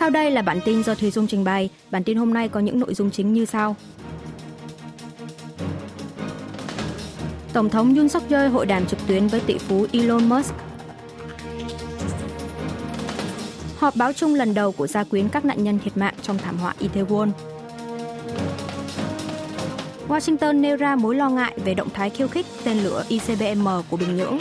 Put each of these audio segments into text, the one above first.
Sau đây là bản tin do Thùy Dung trình bày. Bản tin hôm nay có những nội dung chính như sau. Tổng thống Yoon suk yeol hội đàm trực tuyến với tỷ phú Elon Musk. Họp báo chung lần đầu của gia quyến các nạn nhân thiệt mạng trong thảm họa Itaewon. Washington nêu ra mối lo ngại về động thái khiêu khích tên lửa ICBM của Bình Nhưỡng.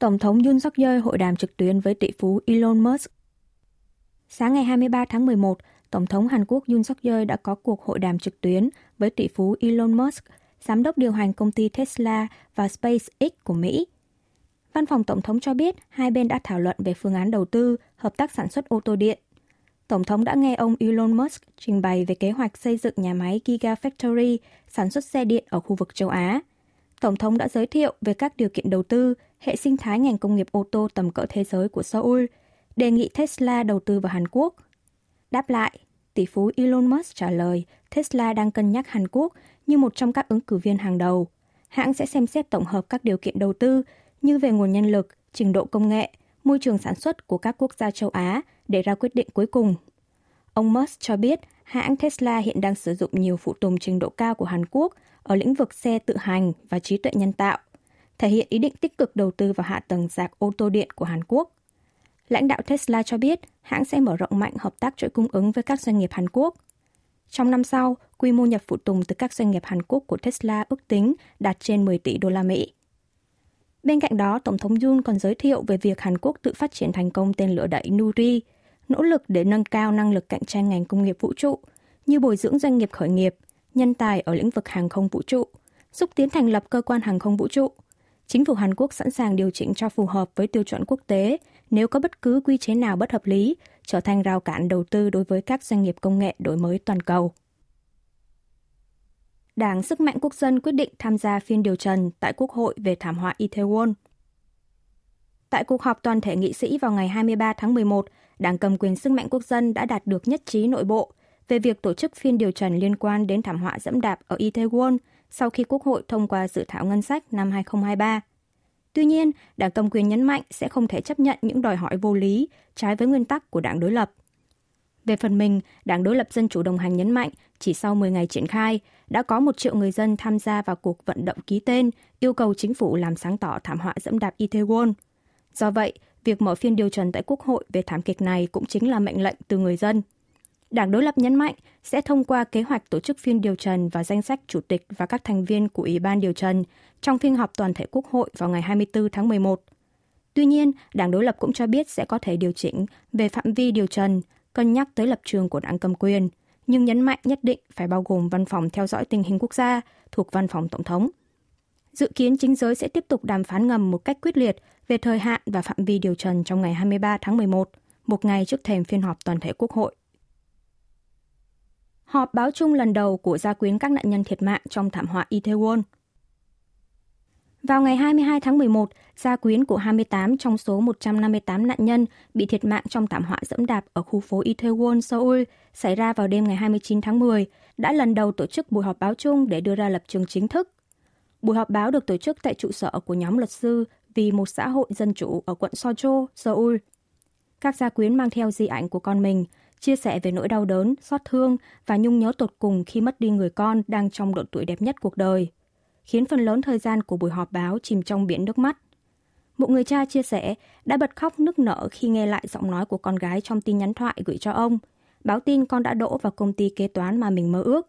Tổng thống Yoon suk yeol hội đàm trực tuyến với tỷ phú Elon Musk. Sáng ngày 23 tháng 11, Tổng thống Hàn Quốc Yoon suk yeol đã có cuộc hội đàm trực tuyến với tỷ phú Elon Musk, giám đốc điều hành công ty Tesla và SpaceX của Mỹ. Văn phòng Tổng thống cho biết hai bên đã thảo luận về phương án đầu tư, hợp tác sản xuất ô tô điện. Tổng thống đã nghe ông Elon Musk trình bày về kế hoạch xây dựng nhà máy Gigafactory sản xuất xe điện ở khu vực châu Á. Tổng thống đã giới thiệu về các điều kiện đầu tư, hệ sinh thái ngành công nghiệp ô tô tầm cỡ thế giới của Seoul, đề nghị Tesla đầu tư vào Hàn Quốc. Đáp lại, tỷ phú Elon Musk trả lời Tesla đang cân nhắc Hàn Quốc như một trong các ứng cử viên hàng đầu. Hãng sẽ xem xét tổng hợp các điều kiện đầu tư như về nguồn nhân lực, trình độ công nghệ, môi trường sản xuất của các quốc gia châu Á để ra quyết định cuối cùng. Ông Musk cho biết hãng Tesla hiện đang sử dụng nhiều phụ tùng trình độ cao của Hàn Quốc ở lĩnh vực xe tự hành và trí tuệ nhân tạo, thể hiện ý định tích cực đầu tư vào hạ tầng sạc ô tô điện của Hàn Quốc. Lãnh đạo Tesla cho biết hãng sẽ mở rộng mạnh hợp tác chuỗi cung ứng với các doanh nghiệp Hàn Quốc. Trong năm sau, quy mô nhập phụ tùng từ các doanh nghiệp Hàn Quốc của Tesla ước tính đạt trên 10 tỷ đô la Mỹ. Bên cạnh đó, Tổng thống Yoon còn giới thiệu về việc Hàn Quốc tự phát triển thành công tên lửa đẩy Nuri, nỗ lực để nâng cao năng lực cạnh tranh ngành công nghiệp vũ trụ, như bồi dưỡng doanh nghiệp khởi nghiệp, nhân tài ở lĩnh vực hàng không vũ trụ, xúc tiến thành lập cơ quan hàng không vũ trụ. Chính phủ Hàn Quốc sẵn sàng điều chỉnh cho phù hợp với tiêu chuẩn quốc tế nếu có bất cứ quy chế nào bất hợp lý, trở thành rào cản đầu tư đối với các doanh nghiệp công nghệ đổi mới toàn cầu. Đảng Sức mạnh Quốc dân quyết định tham gia phiên điều trần tại Quốc hội về thảm họa Itaewon. Tại cuộc họp toàn thể nghị sĩ vào ngày 23 tháng 11, Đảng cầm quyền Sức mạnh Quốc dân đã đạt được nhất trí nội bộ về việc tổ chức phiên điều trần liên quan đến thảm họa dẫm đạp ở Itaewon sau khi Quốc hội thông qua dự thảo ngân sách năm 2023. Tuy nhiên, đảng cầm quyền nhấn mạnh sẽ không thể chấp nhận những đòi hỏi vô lý, trái với nguyên tắc của đảng đối lập. Về phần mình, đảng đối lập Dân chủ đồng hành nhấn mạnh chỉ sau 10 ngày triển khai, đã có một triệu người dân tham gia vào cuộc vận động ký tên yêu cầu chính phủ làm sáng tỏ thảm họa dẫm đạp Itaewon. Do vậy, việc mở phiên điều trần tại Quốc hội về thảm kịch này cũng chính là mệnh lệnh từ người dân. Đảng đối lập nhấn mạnh sẽ thông qua kế hoạch tổ chức phiên điều trần và danh sách chủ tịch và các thành viên của Ủy ban điều trần trong phiên họp toàn thể Quốc hội vào ngày 24 tháng 11. Tuy nhiên, Đảng đối lập cũng cho biết sẽ có thể điều chỉnh về phạm vi điều trần, cân nhắc tới lập trường của đảng cầm quyền, nhưng nhấn mạnh nhất định phải bao gồm văn phòng theo dõi tình hình quốc gia thuộc văn phòng tổng thống. Dự kiến chính giới sẽ tiếp tục đàm phán ngầm một cách quyết liệt về thời hạn và phạm vi điều trần trong ngày 23 tháng 11, một ngày trước thềm phiên họp toàn thể Quốc hội. Họp báo chung lần đầu của gia quyến các nạn nhân thiệt mạng trong thảm họa Itaewon. Vào ngày 22 tháng 11, gia quyến của 28 trong số 158 nạn nhân bị thiệt mạng trong thảm họa dẫm đạp ở khu phố Itaewon, Seoul xảy ra vào đêm ngày 29 tháng 10 đã lần đầu tổ chức buổi họp báo chung để đưa ra lập trường chính thức. Buổi họp báo được tổ chức tại trụ sở của nhóm luật sư vì một xã hội dân chủ ở quận Socho, Seoul. Các gia quyến mang theo di ảnh của con mình, chia sẻ về nỗi đau đớn, xót thương và nhung nhớ tột cùng khi mất đi người con đang trong độ tuổi đẹp nhất cuộc đời, khiến phần lớn thời gian của buổi họp báo chìm trong biển nước mắt. Một người cha chia sẻ đã bật khóc nức nở khi nghe lại giọng nói của con gái trong tin nhắn thoại gửi cho ông, báo tin con đã đỗ vào công ty kế toán mà mình mơ ước.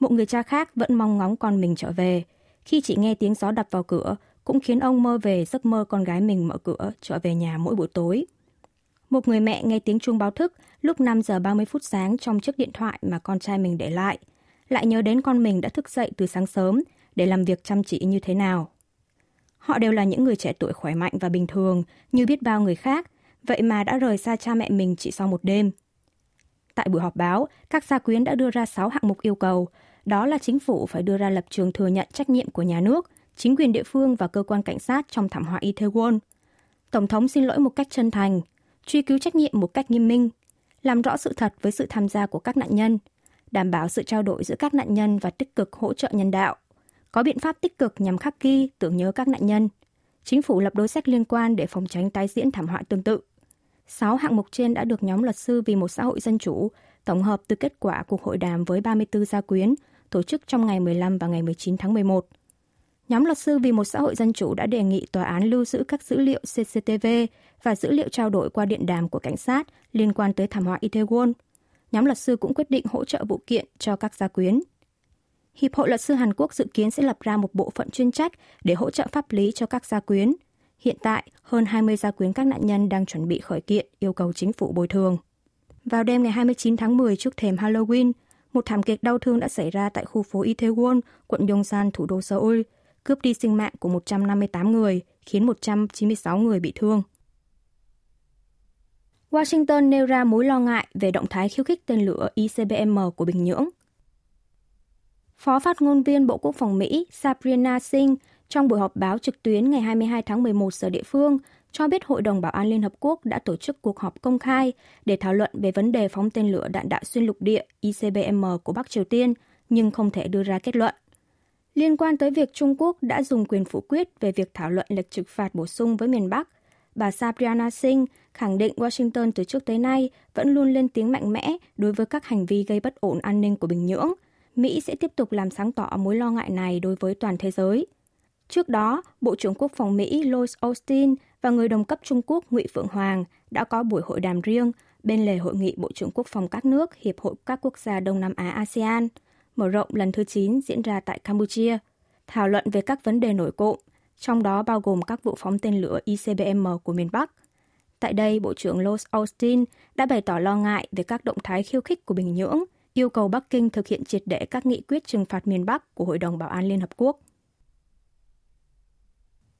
Một người cha khác vẫn mong ngóng con mình trở về, khi chỉ nghe tiếng gió đập vào cửa cũng khiến ông mơ về giấc mơ con gái mình mở cửa trở về nhà mỗi buổi tối. Một người mẹ nghe tiếng chuông báo thức lúc 5 giờ 30 phút sáng trong chiếc điện thoại mà con trai mình để lại, lại nhớ đến con mình đã thức dậy từ sáng sớm để làm việc chăm chỉ như thế nào. Họ đều là những người trẻ tuổi khỏe mạnh và bình thường như biết bao người khác, vậy mà đã rời xa cha mẹ mình chỉ sau một đêm. Tại buổi họp báo, các gia quyến đã đưa ra 6 hạng mục yêu cầu, đó là chính phủ phải đưa ra lập trường thừa nhận trách nhiệm của nhà nước, chính quyền địa phương và cơ quan cảnh sát trong thảm họa Itaewon. Tổng thống xin lỗi một cách chân thành, truy cứu trách nhiệm một cách nghiêm minh, làm rõ sự thật với sự tham gia của các nạn nhân, đảm bảo sự trao đổi giữa các nạn nhân và tích cực hỗ trợ nhân đạo, có biện pháp tích cực nhằm khắc ghi, tưởng nhớ các nạn nhân. Chính phủ lập đối sách liên quan để phòng tránh tái diễn thảm họa tương tự. Sáu hạng mục trên đã được nhóm luật sư vì một xã hội dân chủ tổng hợp từ kết quả cuộc hội đàm với 34 gia quyến tổ chức trong ngày 15 và ngày 19 tháng 11. Nhóm luật sư vì một xã hội dân chủ đã đề nghị tòa án lưu giữ các dữ liệu CCTV và dữ liệu trao đổi qua điện đàm của cảnh sát liên quan tới thảm họa Itaewon. Nhóm luật sư cũng quyết định hỗ trợ vụ kiện cho các gia quyến. Hiệp hội luật sư Hàn Quốc dự kiến sẽ lập ra một bộ phận chuyên trách để hỗ trợ pháp lý cho các gia quyến. Hiện tại, hơn 20 gia quyến các nạn nhân đang chuẩn bị khởi kiện yêu cầu chính phủ bồi thường. Vào đêm ngày 29 tháng 10 trước thềm Halloween, một thảm kịch đau thương đã xảy ra tại khu phố Itaewon, quận Yongsan, thủ đô Seoul, cướp đi sinh mạng của 158 người, khiến 196 người bị thương. Washington nêu ra mối lo ngại về động thái khiêu khích tên lửa ICBM của Bình Nhưỡng. Phó phát ngôn viên Bộ Quốc phòng Mỹ Sabrina Singh trong buổi họp báo trực tuyến ngày 22 tháng 11 giờ địa phương cho biết Hội đồng Bảo an Liên Hợp Quốc đã tổ chức cuộc họp công khai để thảo luận về vấn đề phóng tên lửa đạn đạo xuyên lục địa ICBM của Bắc Triều Tiên, nhưng không thể đưa ra kết luận. Liên quan tới việc Trung Quốc đã dùng quyền phủ quyết về việc thảo luận lệnh trừng phạt bổ sung với miền Bắc, bà Sabriana Singh khẳng định Washington từ trước tới nay vẫn luôn lên tiếng mạnh mẽ đối với các hành vi gây bất ổn an ninh của Bình Nhưỡng. Mỹ sẽ tiếp tục làm sáng tỏ mối lo ngại này đối với toàn thế giới. Trước đó, Bộ trưởng Quốc phòng Mỹ Lloyd Austin và người đồng cấp Trung Quốc Ngụy Phượng Hoàng đã có buổi hội đàm riêng bên lề hội nghị Bộ trưởng Quốc phòng các nước Hiệp hội các quốc gia Đông Nam Á ASEAN, mở rộng lần thứ 9 diễn ra tại Campuchia, thảo luận về các vấn đề nổi cộm, trong đó bao gồm các vụ phóng tên lửa ICBM của miền Bắc. Tại đây, Bộ trưởng Lloyd Austin đã bày tỏ lo ngại về các động thái khiêu khích của Bình Nhưỡng, yêu cầu Bắc Kinh thực hiện triệt để các nghị quyết trừng phạt miền Bắc của Hội đồng Bảo an Liên Hợp Quốc.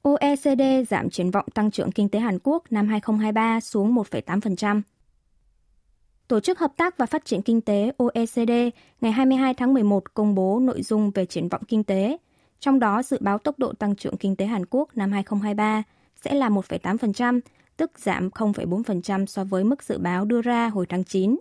OECD giảm triển vọng tăng trưởng kinh tế Hàn Quốc năm 2023 xuống 1,8%. Tổ chức Hợp tác và Phát triển Kinh tế OECD ngày 22 tháng 11 công bố nội dung về triển vọng kinh tế, trong đó dự báo tốc độ tăng trưởng kinh tế Hàn Quốc năm 2023 sẽ là 1,8%, tức giảm 0,4% so với mức dự báo đưa ra hồi tháng 9.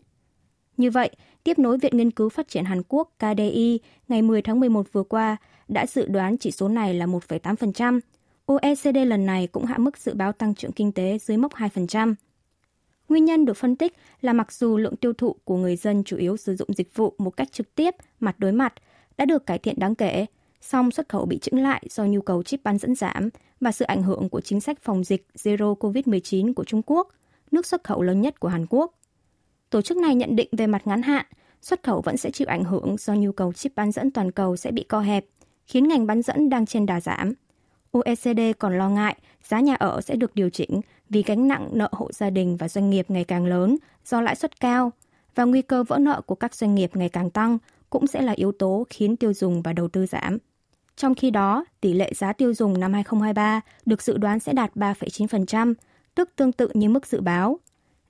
Như vậy, tiếp nối Viện Nghiên cứu Phát triển Hàn Quốc KDI ngày 10 tháng 11 vừa qua đã dự đoán chỉ số này là 1,8%, OECD lần này cũng hạ mức dự báo tăng trưởng kinh tế dưới mốc 2%. Nguyên nhân được phân tích là mặc dù lượng tiêu thụ của người dân chủ yếu sử dụng dịch vụ một cách trực tiếp, mặt đối mặt, đã được cải thiện đáng kể, song xuất khẩu bị chững lại do nhu cầu chip bán dẫn giảm và sự ảnh hưởng của chính sách phòng dịch Zero COVID-19 của Trung Quốc, nước xuất khẩu lớn nhất của Hàn Quốc. Tổ chức này nhận định về mặt ngắn hạn, xuất khẩu vẫn sẽ chịu ảnh hưởng do nhu cầu chip bán dẫn toàn cầu sẽ bị co hẹp, khiến ngành bán dẫn đang trên đà giảm. OECD còn lo ngại giá nhà ở sẽ được điều chỉnh vì gánh nặng nợ hộ gia đình và doanh nghiệp ngày càng lớn do lãi suất cao và nguy cơ vỡ nợ của các doanh nghiệp ngày càng tăng cũng sẽ là yếu tố khiến tiêu dùng và đầu tư giảm. Trong khi đó, tỷ lệ giá tiêu dùng năm 2023 được dự đoán sẽ đạt 3,9%, tức tương tự như mức dự báo.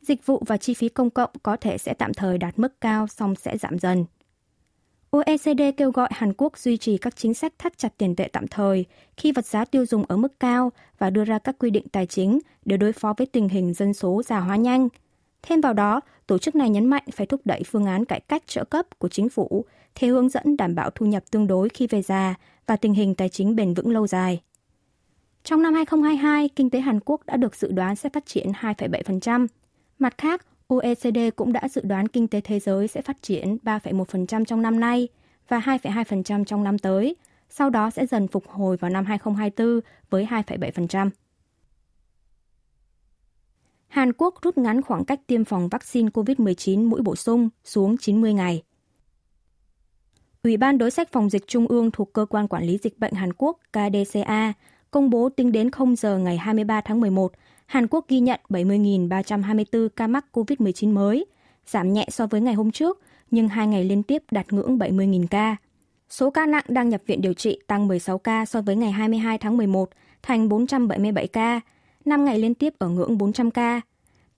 Dịch vụ và chi phí công cộng có thể sẽ tạm thời đạt mức cao song sẽ giảm dần. OECD kêu gọi Hàn Quốc duy trì các chính sách thắt chặt tiền tệ tạm thời khi vật giá tiêu dùng ở mức cao và đưa ra các quy định tài chính để đối phó với tình hình dân số già hóa nhanh. Thêm vào đó, tổ chức này nhấn mạnh phải thúc đẩy phương án cải cách trợ cấp của chính phủ theo hướng dẫn đảm bảo thu nhập tương đối khi về già và tình hình tài chính bền vững lâu dài. Trong năm 2022, kinh tế Hàn Quốc đã được dự đoán sẽ phát triển 2,7%. Mặt khác, OECD cũng đã dự đoán kinh tế thế giới sẽ phát triển 3,1% trong năm nay và 2,2% trong năm tới, sau đó sẽ dần phục hồi vào năm 2024 với 2,7%. Hàn Quốc rút ngắn khoảng cách tiêm phòng vaccine COVID-19 mũi bổ sung xuống 90 ngày. Ủy ban đối sách phòng dịch trung ương thuộc Cơ quan Quản lý Dịch bệnh Hàn Quốc KDCA công bố tính đến 0 giờ ngày 23 tháng 11 Hàn Quốc ghi nhận 70.324 ca mắc COVID-19 mới, giảm nhẹ so với ngày hôm trước, nhưng hai ngày liên tiếp đạt ngưỡng 70.000 ca. Số ca nặng đang nhập viện điều trị tăng 16 ca so với ngày 22 tháng 11, thành 477 ca, 5 ngày liên tiếp ở ngưỡng 400 ca.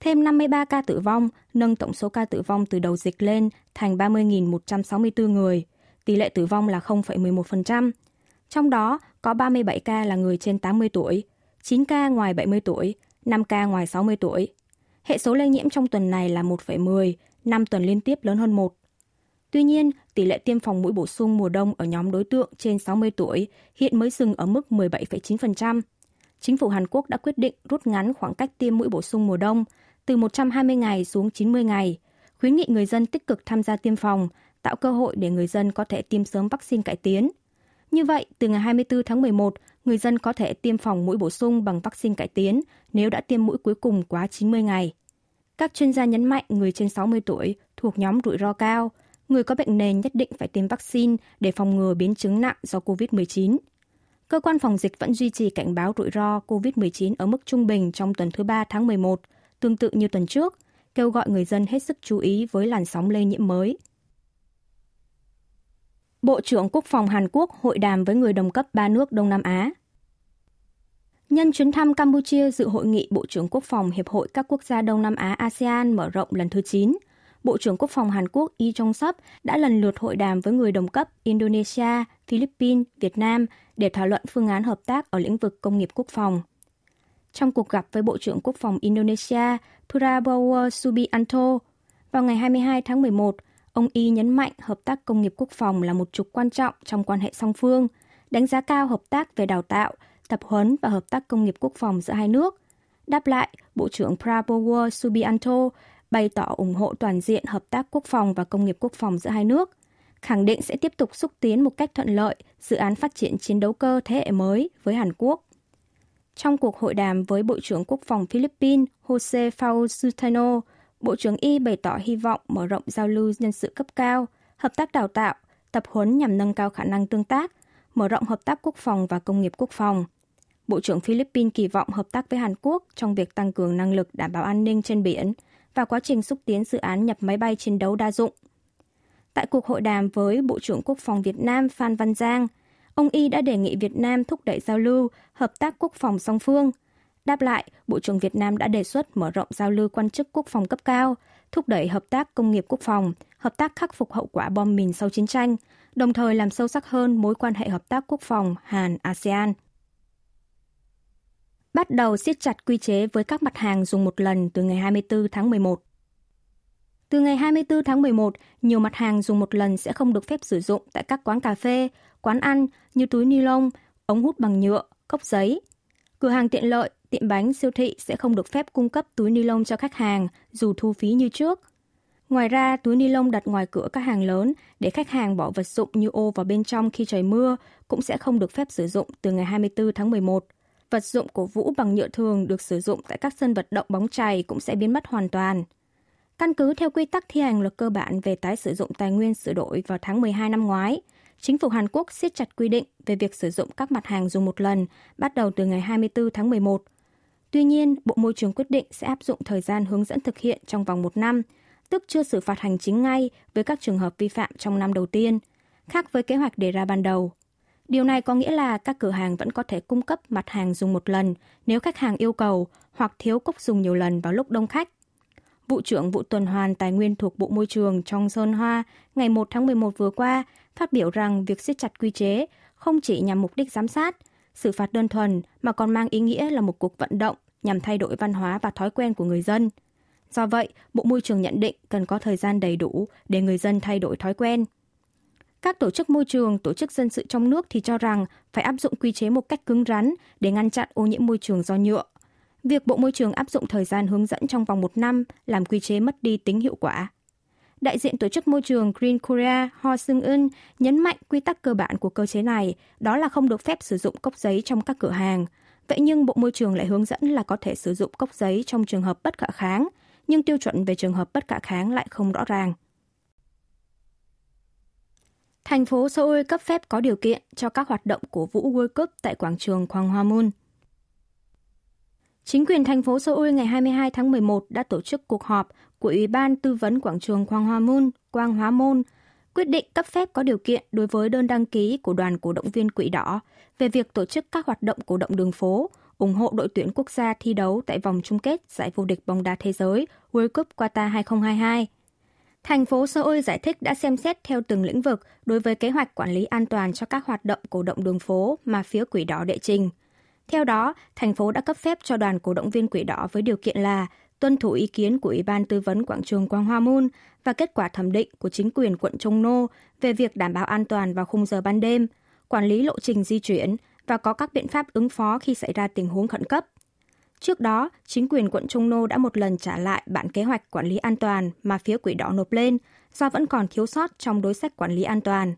Thêm 53 ca tử vong, nâng tổng số ca tử vong từ đầu dịch lên thành 30.164 người. Tỷ lệ tử vong là 0,11%. Trong đó có 37 ca là người trên 80 tuổi, 9 ca ngoài 70 tuổi, 5 ca ngoài 60 tuổi. Hệ số lây nhiễm trong tuần này là 1,10, 5 tuần liên tiếp lớn hơn 1. Tuy nhiên, tỷ lệ tiêm phòng mũi bổ sung mùa đông ở nhóm đối tượng trên 60 tuổi hiện mới dừng ở mức 17,9%. Chính phủ Hàn Quốc đã quyết định rút ngắn khoảng cách tiêm mũi bổ sung mùa đông từ 120 ngày xuống 90 ngày, khuyến nghị người dân tích cực tham gia tiêm phòng, tạo cơ hội để người dân có thể tiêm sớm vaccine cải tiến. Như vậy, từ ngày 24 tháng 11, người dân có thể tiêm phòng mũi bổ sung bằng vaccine cải tiến nếu đã tiêm mũi cuối cùng quá 90 ngày. Các chuyên gia nhấn mạnh người trên 60 tuổi thuộc nhóm rủi ro cao, người có bệnh nền nhất định phải tiêm vaccine để phòng ngừa biến chứng nặng do COVID-19. Cơ quan phòng dịch vẫn duy trì cảnh báo rủi ro COVID-19 ở mức trung bình trong tuần thứ ba tháng 11, tương tự như tuần trước, kêu gọi người dân hết sức chú ý với làn sóng lây nhiễm mới. Bộ trưởng Quốc phòng Hàn Quốc hội đàm với người đồng cấp ba nước Đông Nam Á. Nhân chuyến thăm Campuchia dự hội nghị Bộ trưởng Quốc phòng Hiệp hội các quốc gia Đông Nam Á ASEAN mở rộng lần thứ 9, Bộ trưởng Quốc phòng Hàn Quốc Lee Jong-sop đã lần lượt hội đàm với người đồng cấp Indonesia, Philippines, Việt Nam để thảo luận phương án hợp tác ở lĩnh vực công nghiệp quốc phòng. Trong cuộc gặp với Bộ trưởng Quốc phòng Indonesia Prabowo Subianto vào ngày 22 tháng 11, ông Y nhấn mạnh hợp tác công nghiệp quốc phòng là một trục quan trọng trong quan hệ song phương, đánh giá cao hợp tác về đào tạo, tập huấn và hợp tác công nghiệp quốc phòng giữa hai nước. Đáp lại, Bộ trưởng Prabowo Subianto bày tỏ ủng hộ toàn diện hợp tác quốc phòng và công nghiệp quốc phòng giữa hai nước, khẳng định sẽ tiếp tục xúc tiến một cách thuận lợi dự án phát triển chiến đấu cơ thế hệ mới với Hàn Quốc. Trong cuộc hội đàm với Bộ trưởng Quốc phòng Philippines Jose Faustino, Bộ trưởng Y bày tỏ hy vọng mở rộng giao lưu nhân sự cấp cao, hợp tác đào tạo, tập huấn nhằm nâng cao khả năng tương tác, mở rộng hợp tác quốc phòng và công nghiệp quốc phòng. Bộ trưởng Philippines kỳ vọng hợp tác với Hàn Quốc trong việc tăng cường năng lực đảm bảo an ninh trên biển và quá trình xúc tiến dự án nhập máy bay chiến đấu đa dụng. Tại cuộc hội đàm với Bộ trưởng Quốc phòng Việt Nam Phan Văn Giang, ông Y đã đề nghị Việt Nam thúc đẩy giao lưu, hợp tác quốc phòng song phương. Đáp lại, Bộ trưởng Việt Nam đã đề xuất mở rộng giao lưu quan chức quốc phòng cấp cao, thúc đẩy hợp tác công nghiệp quốc phòng, hợp tác khắc phục hậu quả bom mìn sau chiến tranh, đồng thời làm sâu sắc hơn mối quan hệ hợp tác quốc phòng Hàn-ASEAN. Bắt đầu siết chặt quy chế với các mặt hàng dùng một lần từ ngày 24 tháng 11. Từ ngày 24 tháng 11, nhiều mặt hàng dùng một lần sẽ không được phép sử dụng tại các quán cà phê, quán ăn như túi ni lông, ống hút bằng nhựa, cốc giấy. Cửa hàng tiện lợi, tiệm bánh, siêu thị sẽ không được phép cung cấp túi ni lông cho khách hàng dù thu phí như trước. Ngoài ra, túi ni lông đặt ngoài cửa các hàng lớn để khách hàng bỏ vật dụng như ô vào bên trong khi trời mưa cũng sẽ không được phép sử dụng từ ngày 24 tháng 11. Vật dụng cổ vũ bằng nhựa thường được sử dụng tại các sân vận động bóng chày cũng sẽ biến mất hoàn toàn. Căn cứ theo quy tắc thi hành luật cơ bản về tái sử dụng tài nguyên sửa đổi vào tháng 12 năm ngoái, chính phủ Hàn Quốc siết chặt quy định về việc sử dụng các mặt hàng dùng một lần bắt đầu từ ngày 24 tháng 11. Tuy nhiên, Bộ Môi trường quyết định sẽ áp dụng thời gian hướng dẫn thực hiện trong vòng một năm, tức chưa xử phạt hành chính ngay với các trường hợp vi phạm trong năm đầu tiên, khác với kế hoạch đề ra ban đầu. Điều này có nghĩa là các cửa hàng vẫn có thể cung cấp mặt hàng dùng một lần nếu khách hàng yêu cầu hoặc thiếu cốc dùng nhiều lần vào lúc đông khách. Vụ trưởng vụ tuần hoàn tài nguyên thuộc Bộ Môi trường Trong Sơn Hoa ngày 1 tháng 11 vừa qua phát biểu rằng việc siết chặt quy chế không chỉ nhằm mục đích giám sát, xử phạt đơn thuần mà còn mang ý nghĩa là một cuộc vận động nhằm thay đổi văn hóa và thói quen của người dân. Do vậy, Bộ Môi trường nhận định cần có thời gian đầy đủ để người dân thay đổi thói quen. Các tổ chức môi trường, tổ chức dân sự trong nước thì cho rằng phải áp dụng quy chế một cách cứng rắn để ngăn chặn ô nhiễm môi trường do nhựa. Việc Bộ Môi trường áp dụng thời gian hướng dẫn trong vòng một năm làm quy chế mất đi tính hiệu quả. Đại diện tổ chức môi trường Green Korea Ho Seung Eun nhấn mạnh quy tắc cơ bản của cơ chế này, đó là không được phép sử dụng cốc giấy trong các cửa hàng. Vậy nhưng Bộ Môi trường lại hướng dẫn là có thể sử dụng cốc giấy trong trường hợp bất khả kháng, nhưng tiêu chuẩn về trường hợp bất khả kháng lại không rõ ràng. Thành phố Seoul cấp phép có điều kiện cho các hoạt động của vũ World Cup tại quảng trường Quang Hoa Moon. Chính quyền thành phố Seoul ngày 22 tháng 11 đã tổ chức cuộc họp của Ủy ban tư vấn quảng trường Quang Hoa môn, Quang Hóa Môn, quyết định cấp phép có điều kiện đối với đơn đăng ký của đoàn cổ động viên Quỹ Đỏ về việc tổ chức các hoạt động cổ động đường phố, ủng hộ đội tuyển quốc gia thi đấu tại vòng chung kết giải vô địch bóng đá thế giới World Cup Qatar 2022. Thành phố Seoul giải thích đã xem xét theo từng lĩnh vực đối với kế hoạch quản lý an toàn cho các hoạt động cổ động đường phố mà phía Quỹ Đỏ đệ trình. Theo đó, thành phố đã cấp phép cho đoàn cổ động viên Quỹ Đỏ với điều kiện là tuân thủ ý kiến của Ủy ban tư vấn quảng trường Quang Hoa môn và kết quả thẩm định của chính quyền quận Trung Nô về việc đảm bảo an toàn vào khung giờ ban đêm, quản lý lộ trình di chuyển và có các biện pháp ứng phó khi xảy ra tình huống khẩn cấp. Trước đó, chính quyền quận Trung Nô đã một lần trả lại bản kế hoạch quản lý an toàn mà phía quỷ đỏ nộp lên do vẫn còn thiếu sót trong đối sách quản lý an toàn.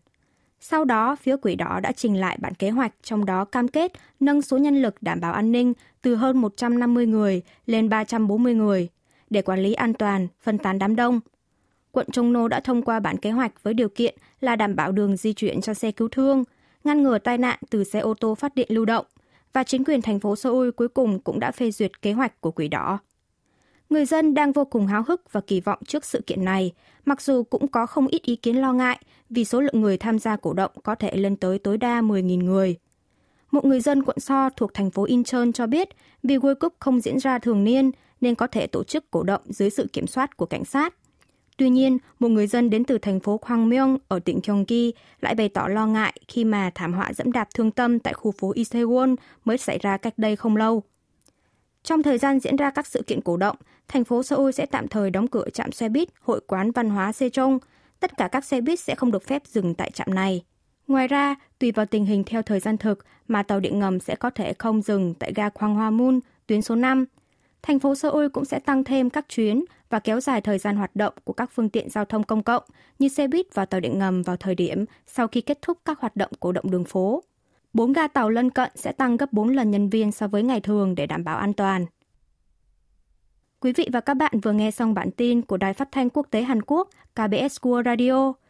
Sau đó, phía quỷ đỏ đã trình lại bản kế hoạch trong đó cam kết nâng số nhân lực đảm bảo an ninh từ hơn 150 người lên 340 người để quản lý an toàn, phân tán đám đông. Quận Trung Nô đã thông qua bản kế hoạch với điều kiện là đảm bảo đường di chuyển cho xe cứu thương, ngăn ngừa tai nạn từ xe ô tô phát điện lưu động, và chính quyền thành phố Seoul cuối cùng cũng đã phê duyệt kế hoạch của quỷ đỏ. Người dân đang vô cùng háo hức và kỳ vọng trước sự kiện này, mặc dù cũng có không ít ý kiến lo ngại vì số lượng người tham gia cổ động có thể lên tới tối đa 10.000 người. Một người dân quận So thuộc thành phố Incheon cho biết vì World Cup không diễn ra thường niên nên có thể tổ chức cổ động dưới sự kiểm soát của cảnh sát. Tuy nhiên, một người dân đến từ thành phố Kwangmyong ở tỉnh Gyeonggi lại bày tỏ lo ngại khi mà thảm họa dẫm đạp thương tâm tại khu phố Itaewon mới xảy ra cách đây không lâu. Trong thời gian diễn ra các sự kiện cổ động, thành phố Seoul sẽ tạm thời đóng cửa trạm xe buýt Hội quán văn hóa Sejong. Tất cả các xe buýt sẽ không được phép dừng tại trạm này. Ngoài ra, tùy vào tình hình theo thời gian thực mà tàu điện ngầm sẽ có thể không dừng tại ga Quang Hoa Moon, tuyến số 5. Thành phố Seoul cũng sẽ tăng thêm các chuyến và kéo dài thời gian hoạt động của các phương tiện giao thông công cộng như xe buýt và tàu điện ngầm vào thời điểm sau khi kết thúc các hoạt động cổ động đường phố. Bốn ga tàu lân cận sẽ tăng gấp 4 lần nhân viên so với ngày thường để đảm bảo an toàn. Quý vị và các bạn vừa nghe xong bản tin của Đài Phát thanh Quốc tế Hàn Quốc KBS World Radio.